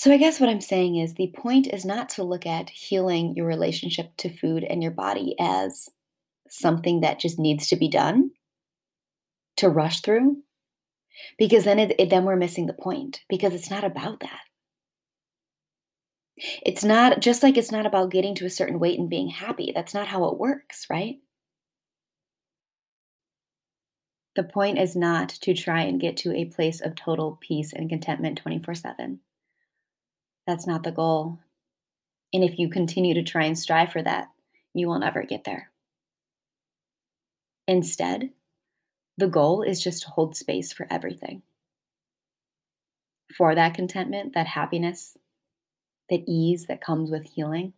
So, I guess what I'm saying is the point is not to look at healing your relationship to food and your body as something that just needs to be done to rush through because then it, it then we're missing the point because it's not about that. It's not just like it's not about getting to a certain weight and being happy that's not how it works right? The point is not to try and get to a place of total peace and contentment 24 7 that's not the goal and if you continue to try and strive for that you will never get there instead the goal is just to hold space for everything. For that contentment, that happiness, that ease that comes with healing.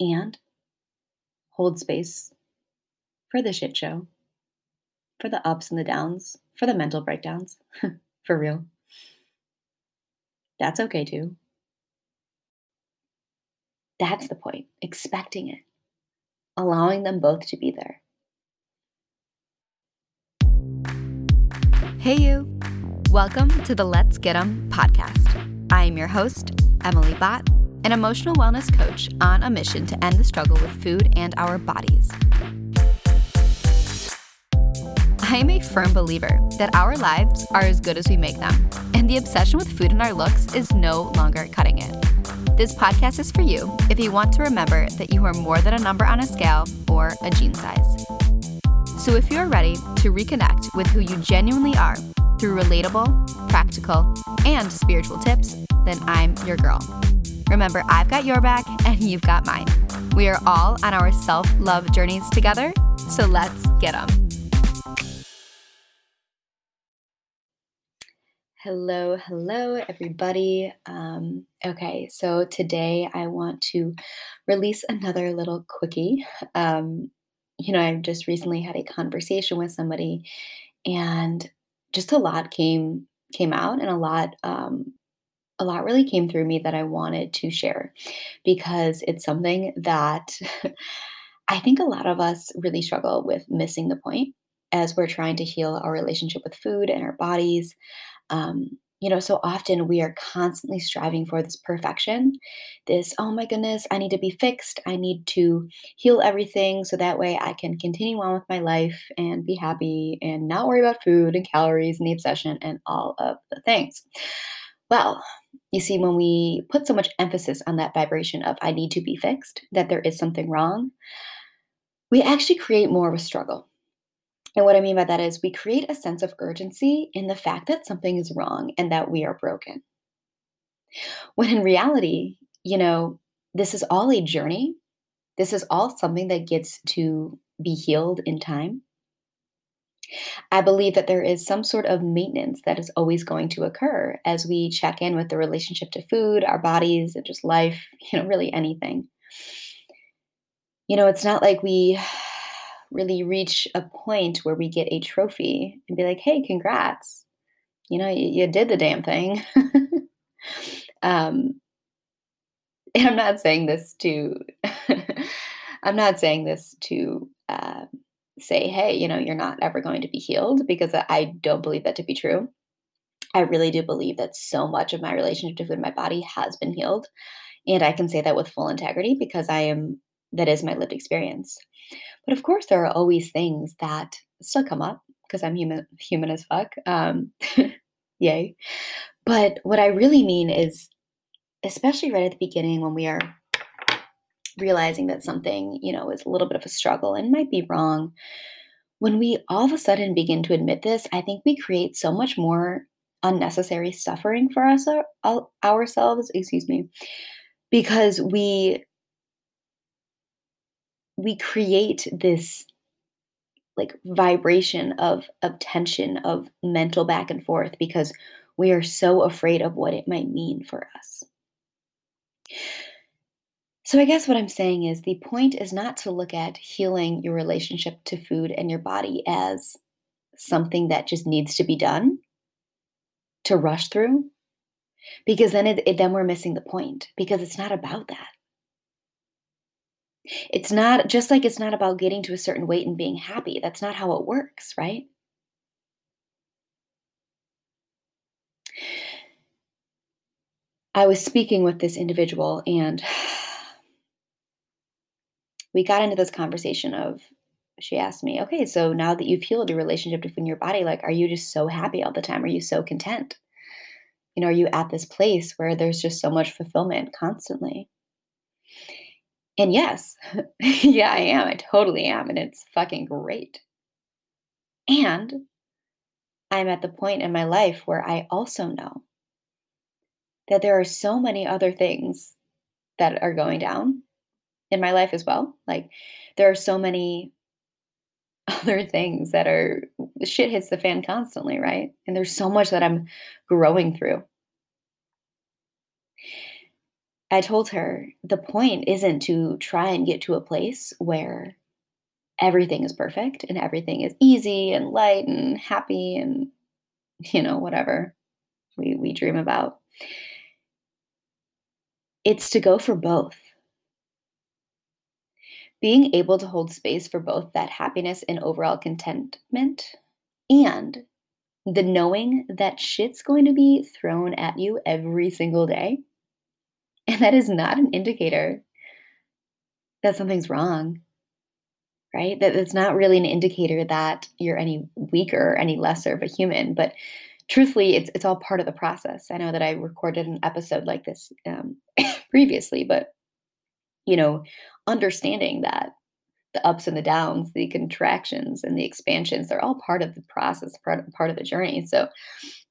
And hold space for the shit show, for the ups and the downs, for the mental breakdowns, for real. That's okay too. That's the point, expecting it, allowing them both to be there. Hey, you. Welcome to the Let's Get 'em podcast. I am your host, Emily Bott, an emotional wellness coach on a mission to end the struggle with food and our bodies. I am a firm believer that our lives are as good as we make them, and the obsession with food and our looks is no longer cutting it. This podcast is for you if you want to remember that you are more than a number on a scale or a jean size. So if you're ready to reconnect with who you genuinely are through relatable, practical, and spiritual tips, then I'm your girl. Remember, I've got your back and you've got mine. We are all on our self love journeys together, so let's get them. Hello, hello, everybody. Um, okay, so today I want to release another little quickie. Um, you know, I just recently had a conversation with somebody, and just a lot came came out, and a lot um, a lot really came through me that I wanted to share because it's something that I think a lot of us really struggle with missing the point as we're trying to heal our relationship with food and our bodies. Um, you know, so often we are constantly striving for this perfection, this, oh my goodness, I need to be fixed. I need to heal everything so that way I can continue on with my life and be happy and not worry about food and calories and the obsession and all of the things. Well, you see, when we put so much emphasis on that vibration of I need to be fixed, that there is something wrong, we actually create more of a struggle and what I mean by that is we create a sense of urgency in the fact that something is wrong and that we are broken. When in reality, you know, this is all a journey. This is all something that gets to be healed in time. I believe that there is some sort of maintenance that is always going to occur as we check in with the relationship to food, our bodies, and just life, you know, really anything. You know, it's not like we really reach a point where we get a trophy and be like, hey, congrats. You know, you, you did the damn thing. um, and I'm not saying this to, I'm not saying this to uh, say, hey, you know, you're not ever going to be healed because I don't believe that to be true. I really do believe that so much of my relationship to food and my body has been healed. And I can say that with full integrity because I am, that is my lived experience. But of course, there are always things that still come up because I'm human, human as fuck. Um, yay. But what I really mean is, especially right at the beginning when we are realizing that something, you know, is a little bit of a struggle and might be wrong, when we all of a sudden begin to admit this, I think we create so much more unnecessary suffering for us ourselves, excuse me, because we we create this like vibration of of tension of mental back and forth because we are so afraid of what it might mean for us. So I guess what I'm saying is the point is not to look at healing your relationship to food and your body as something that just needs to be done to rush through because then it, it then we're missing the point because it's not about that. It's not just like it's not about getting to a certain weight and being happy. That's not how it works, right? I was speaking with this individual and we got into this conversation of she asked me, okay, so now that you've healed your relationship between your body, like, are you just so happy all the time? Are you so content? You know, are you at this place where there's just so much fulfillment constantly? And yes, yeah, I am. I totally am. And it's fucking great. And I'm at the point in my life where I also know that there are so many other things that are going down in my life as well. Like, there are so many other things that are shit hits the fan constantly, right? And there's so much that I'm growing through. I told her the point isn't to try and get to a place where everything is perfect and everything is easy and light and happy and you know whatever we we dream about. It's to go for both being able to hold space for both that happiness and overall contentment and the knowing that shit's going to be thrown at you every single day. And that is not an indicator that something's wrong, right? That it's not really an indicator that you're any weaker any lesser of a human. But truthfully, it's, it's all part of the process. I know that I recorded an episode like this um, previously, but you know, understanding that the ups and the downs, the contractions and the expansions, they're all part of the process, part, part of the journey. So,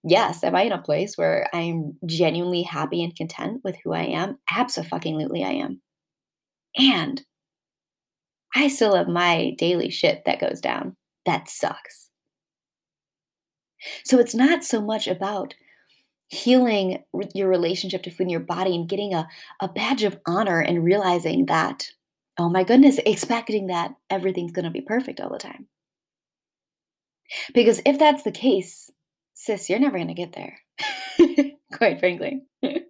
yes, am I in a place where I'm genuinely happy and content with who I am? Absolutely, I am. And I still have my daily shit that goes down. That sucks. So, it's not so much about healing your relationship to food in your body and getting a, a badge of honor and realizing that oh my goodness, expecting that everything's going to be perfect all the time. Because if that's the case, sis, you're never going to get there, quite frankly. and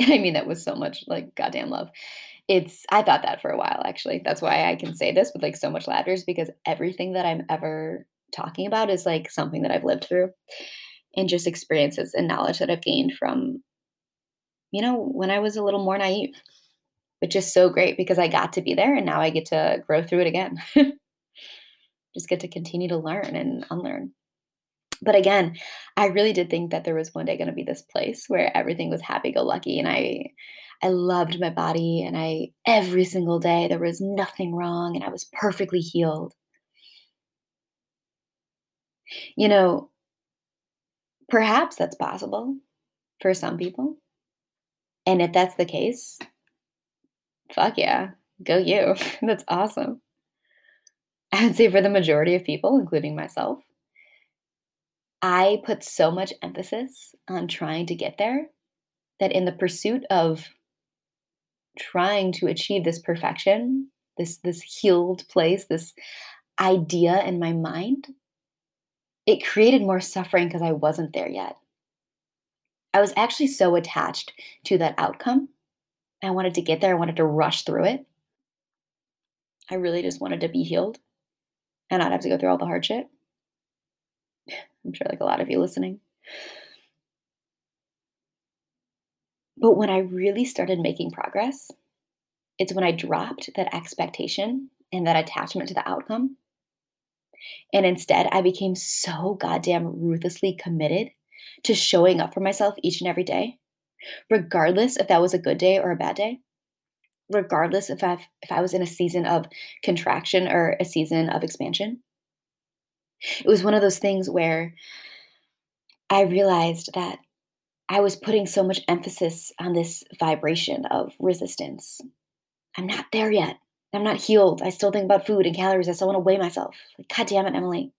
I mean that with so much like goddamn love. It's, I thought that for a while actually. That's why I can say this with like so much laughter, because everything that I'm ever talking about is like something that I've lived through and just experiences and knowledge that I've gained from, you know, when I was a little more naive which is so great because I got to be there and now I get to grow through it again. Just get to continue to learn and unlearn. But again, I really did think that there was one day going to be this place where everything was happy go lucky and I I loved my body and I every single day there was nothing wrong and I was perfectly healed. You know, perhaps that's possible for some people. And if that's the case, fuck yeah, go you. That's awesome. I would say for the majority of people, including myself, I put so much emphasis on trying to get there that in the pursuit of trying to achieve this perfection, this this healed place, this idea in my mind, it created more suffering because I wasn't there yet. I was actually so attached to that outcome I wanted to get there. I wanted to rush through it. I really just wanted to be healed and not have to go through all the hardship. I'm sure, like a lot of you listening. But when I really started making progress, it's when I dropped that expectation and that attachment to the outcome. And instead, I became so goddamn ruthlessly committed to showing up for myself each and every day regardless if that was a good day or a bad day regardless if i if I was in a season of contraction or a season of expansion. It was one of those things where I realized that I was putting so much emphasis on this vibration of resistance. I'm not there yet. I'm not healed. I still think about food and calories. I still want to weigh myself. God damn it, Emily.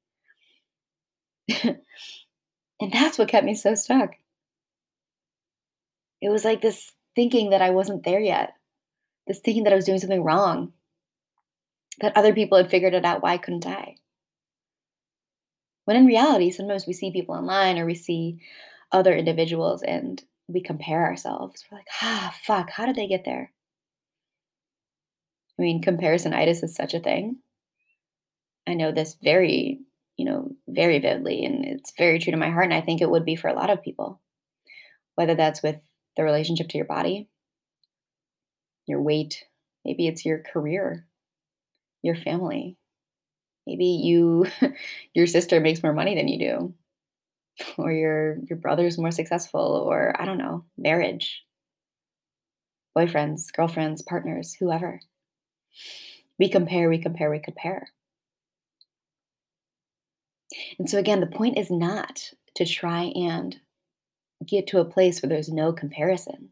and that's what kept me so stuck it was like this thinking that I wasn't there yet, this thinking that I was doing something wrong, that other people had figured it out. Why couldn't I? When in reality, sometimes we see people online or we see other individuals and we compare ourselves. We're like, ah, fuck, how did they get there? I mean, comparisonitis is such a thing. I know this very, you know, very vividly, and it's very true to my heart. And I think it would be for a lot of people whether that's with the relationship to your body, your weight, maybe it's your career, your family. Maybe you your sister makes more money than you do or your your brother's more successful or I don't know, marriage. Boyfriends, girlfriends, partners, whoever. We compare, we compare, we compare. And so again, the point is not to try and get to a place where there's no comparison.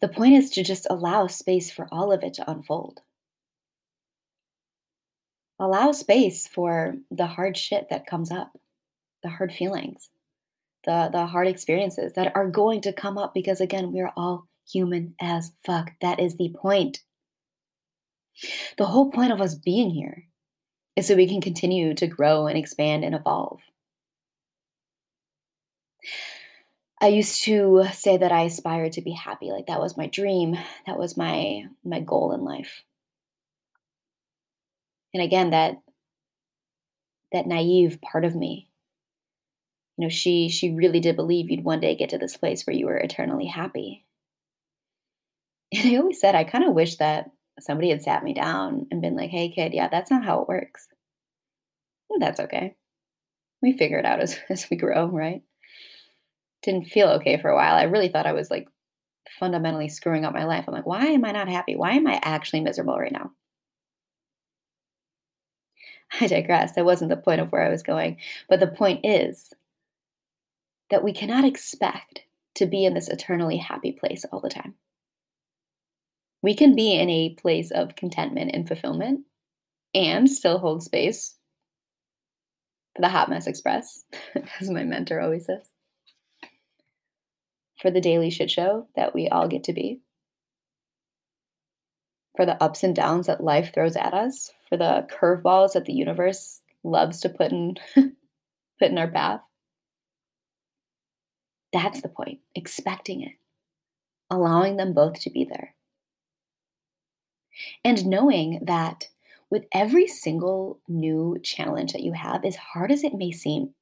The point is to just allow space for all of it to unfold. Allow space for the hard shit that comes up, the hard feelings, the, the hard experiences that are going to come up because, again, we're all human as fuck. That is the point. The whole point of us being here is so we can continue to grow and expand and evolve. I used to say that I aspired to be happy, like that was my dream, that was my my goal in life. And again, that that naive part of me, you know, she she really did believe you'd one day get to this place where you were eternally happy. And I always said I kind of wish that somebody had sat me down and been like, "Hey, kid, yeah, that's not how it works." And that's okay. We figure it out as as we grow, right? Didn't feel okay for a while. I really thought I was like fundamentally screwing up my life. I'm like, why am I not happy? Why am I actually miserable right now? I digress. That wasn't the point of where I was going. But the point is that we cannot expect to be in this eternally happy place all the time. We can be in a place of contentment and fulfillment and still hold space for the hot mess express, as my mentor always says for the daily shit show that we all get to be, for the ups and downs that life throws at us, for the curveballs that the universe loves to put in put in our path. That's the point, expecting it, allowing them both to be there. And knowing that with every single new challenge that you have, as hard as it may seem,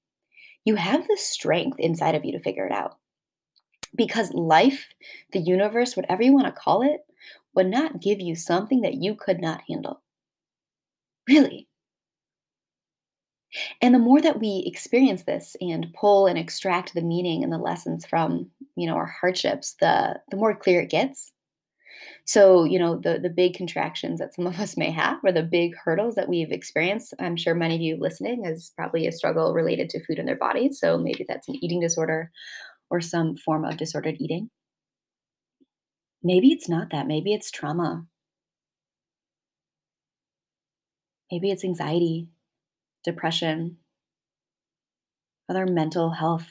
you have the strength inside of you to figure it out because life, the universe, whatever you want to call it, would not give you something that you could not handle. Really. And the more that we experience this and pull and extract the meaning and the lessons from, you know, our hardships, the the more clear it gets. So, you know, the the big contractions that some of us may have or the big hurdles that we've experienced, I'm sure many of you listening is probably a struggle related to food in their bodies. So maybe that's an eating disorder or some form of disordered eating. Maybe it's not that. Maybe it's trauma. Maybe it's anxiety, depression, other mental health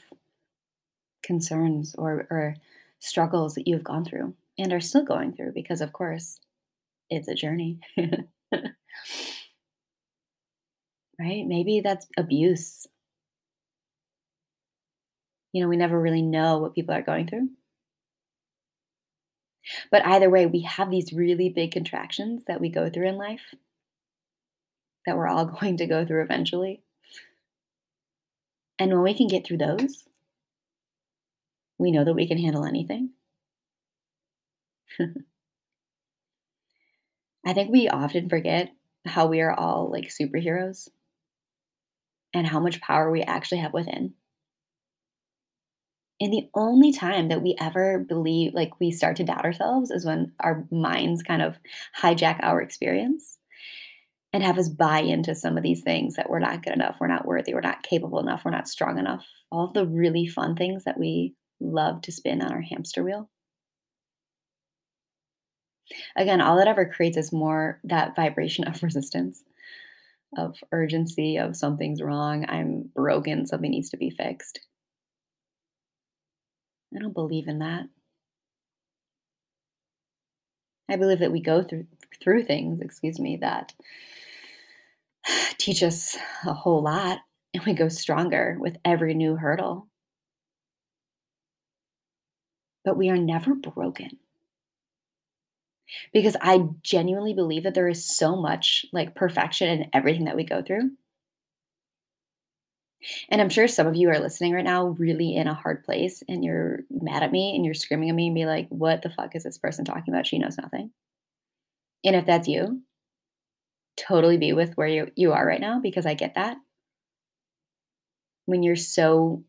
concerns or, or struggles that you've gone through and are still going through because, of course, it's a journey. right? Maybe that's abuse you know, we never really know what people are going through. But either way, we have these really big contractions that we go through in life that we're all going to go through eventually. And when we can get through those, we know that we can handle anything. I think we often forget how we are all like superheroes and how much power we actually have within. And the only time that we ever believe, like we start to doubt ourselves, is when our minds kind of hijack our experience and have us buy into some of these things that we're not good enough, we're not worthy, we're not capable enough, we're not strong enough. All of the really fun things that we love to spin on our hamster wheel. Again, all that ever creates is more that vibration of resistance, of urgency, of something's wrong, I'm broken, something needs to be fixed. I don't believe in that. I believe that we go through through things, excuse me, that teach us a whole lot and we go stronger with every new hurdle. But we are never broken. Because I genuinely believe that there is so much like perfection in everything that we go through. And I'm sure some of you are listening right now really in a hard place and you're mad at me and you're screaming at me and be like, what the fuck is this person talking about? She knows nothing. And if that's you, totally be with where you, you are right now because I get that. When you're so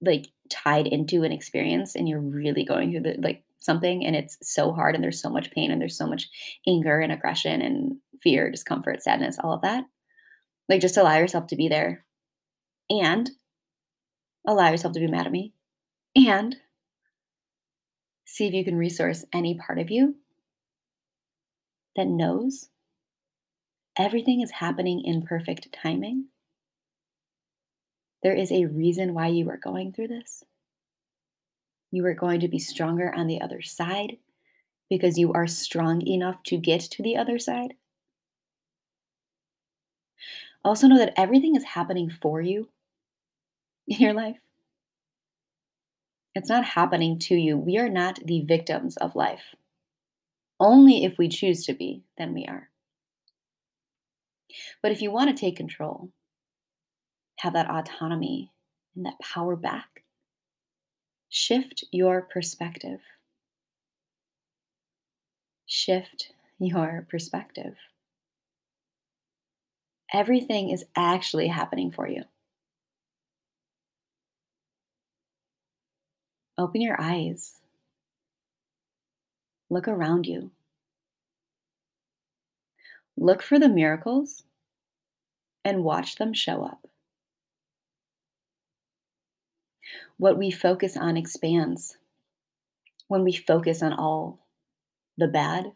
like tied into an experience and you're really going through the like something and it's so hard and there's so much pain and there's so much anger and aggression and fear, discomfort, sadness, all of that. Like just allow yourself to be there and allow yourself to be mad at me and see if you can resource any part of you that knows everything is happening in perfect timing. There is a reason why you are going through this. You are going to be stronger on the other side because you are strong enough to get to the other side. Also, know that everything is happening for you in your life. It's not happening to you. We are not the victims of life. Only if we choose to be, then we are. But if you want to take control, have that autonomy and that power back, shift your perspective. Shift your perspective. Everything is actually happening for you. Open your eyes. Look around you. Look for the miracles and watch them show up. What we focus on expands. When we focus on all the bad,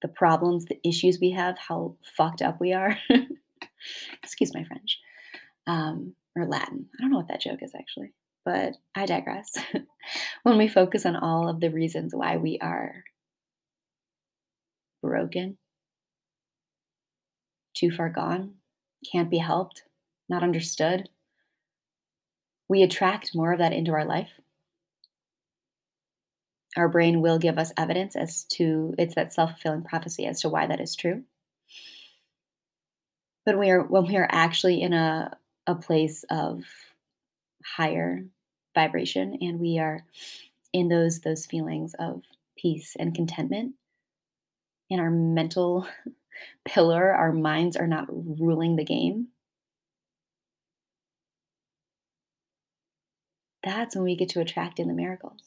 the problems, the issues we have, how fucked up we are. Excuse my French. Um, or Latin. I don't know what that joke is actually but I digress. when we focus on all of the reasons why we are broken, too far gone, can't be helped, not understood, we attract more of that into our life. Our brain will give us evidence as to it's that self fulfilling prophecy as to why that is true. But we are when we are actually in a a place of higher vibration and we are in those those feelings of peace and contentment. In our mental pillar our minds are not ruling the game. That's when we get to attract in the miracles.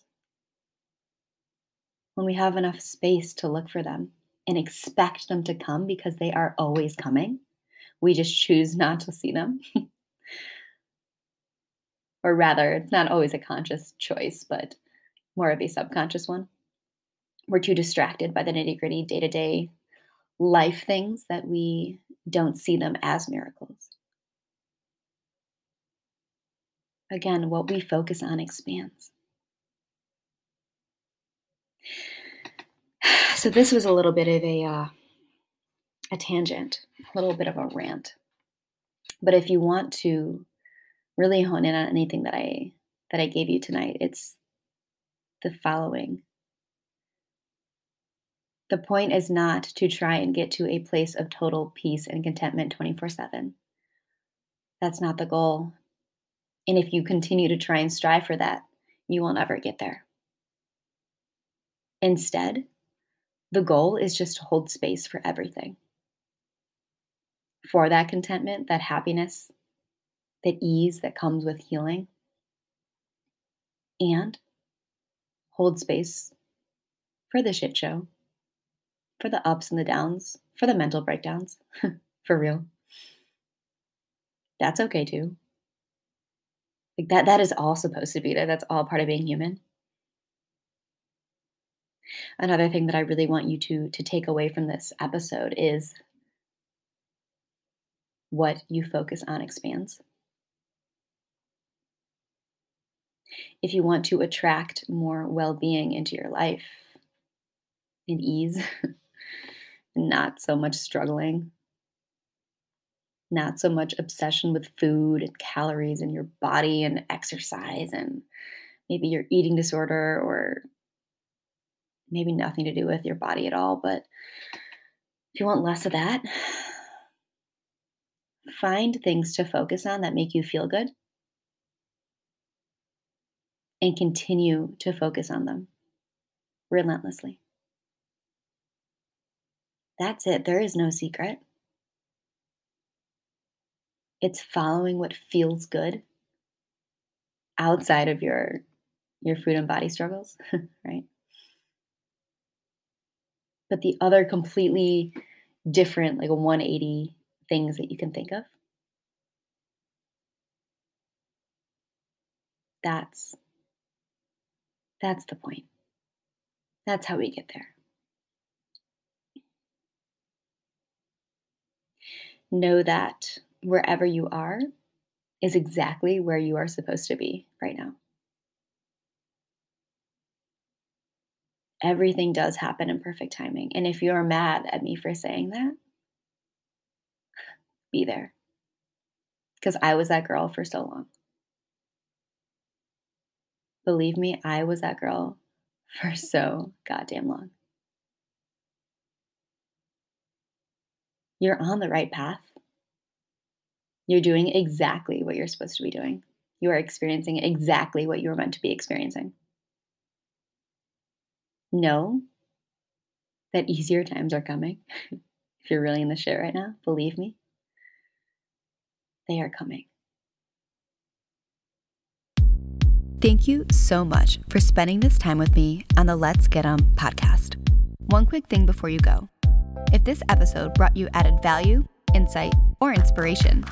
When we have enough space to look for them and expect them to come because they are always coming we just choose not to see them or rather, it's not always a conscious choice, but more of a subconscious one. We're too distracted by the nitty gritty day to day life things that we don't see them as miracles. Again, what we focus on expands. So this was a little bit of a uh, a tangent, a little bit of a rant. But if you want to really hone in on anything that I that I gave you tonight, it's the following. The point is not to try and get to a place of total peace and contentment 24 7. That's not the goal. And if you continue to try and strive for that, you will never get there. Instead, the goal is just to hold space for everything. For that contentment, that happiness, that ease that comes with healing, and hold space for the shit show, for the ups and the downs, for the mental breakdowns, for real. That's okay too. Like that that is all supposed to be there. That's all part of being human. Another thing that I really want you to to take away from this episode is what you focus on expands. If you want to attract more well being into your life and ease, not so much struggling, not so much obsession with food and calories and your body and exercise, and maybe your eating disorder or maybe nothing to do with your body at all. But if you want less of that, find things to focus on that make you feel good and continue to focus on them relentlessly. That's it. There is no secret. It's following what feels good outside of your your food and body struggles, right? But the other completely different, like a 180 things that you can think of. That's that's the point. That's how we get there. Know that wherever you are is exactly where you are supposed to be right now. Everything does happen in perfect timing. And if you're mad at me for saying that, be there. Because I was that girl for so long. Believe me, I was that girl for so goddamn long. You're on the right path. You're doing exactly what you're supposed to be doing. You are experiencing exactly what you were meant to be experiencing. Know that easier times are coming. if you're really in the shit right now, believe me, they are coming. Thank you so much for spending this time with me on the Let's Get 'em podcast. One quick thing before you go. If this episode brought you added value, insight, or inspiration,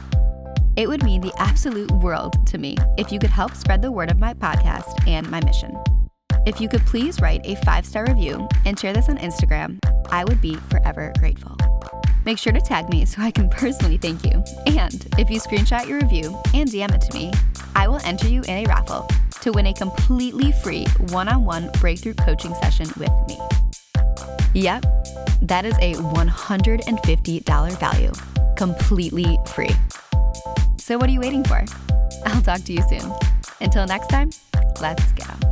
it would mean the absolute world to me if you could help spread the word of my podcast and my mission. If you could please write a five star review and share this on Instagram, I would be forever grateful. Make sure to tag me so I can personally thank you. And if you screenshot your review and DM it to me, I will enter you in a raffle to win a completely free one on one breakthrough coaching session with me. Yep, that is a $150 value, completely free. So, what are you waiting for? I'll talk to you soon. Until next time, let's go.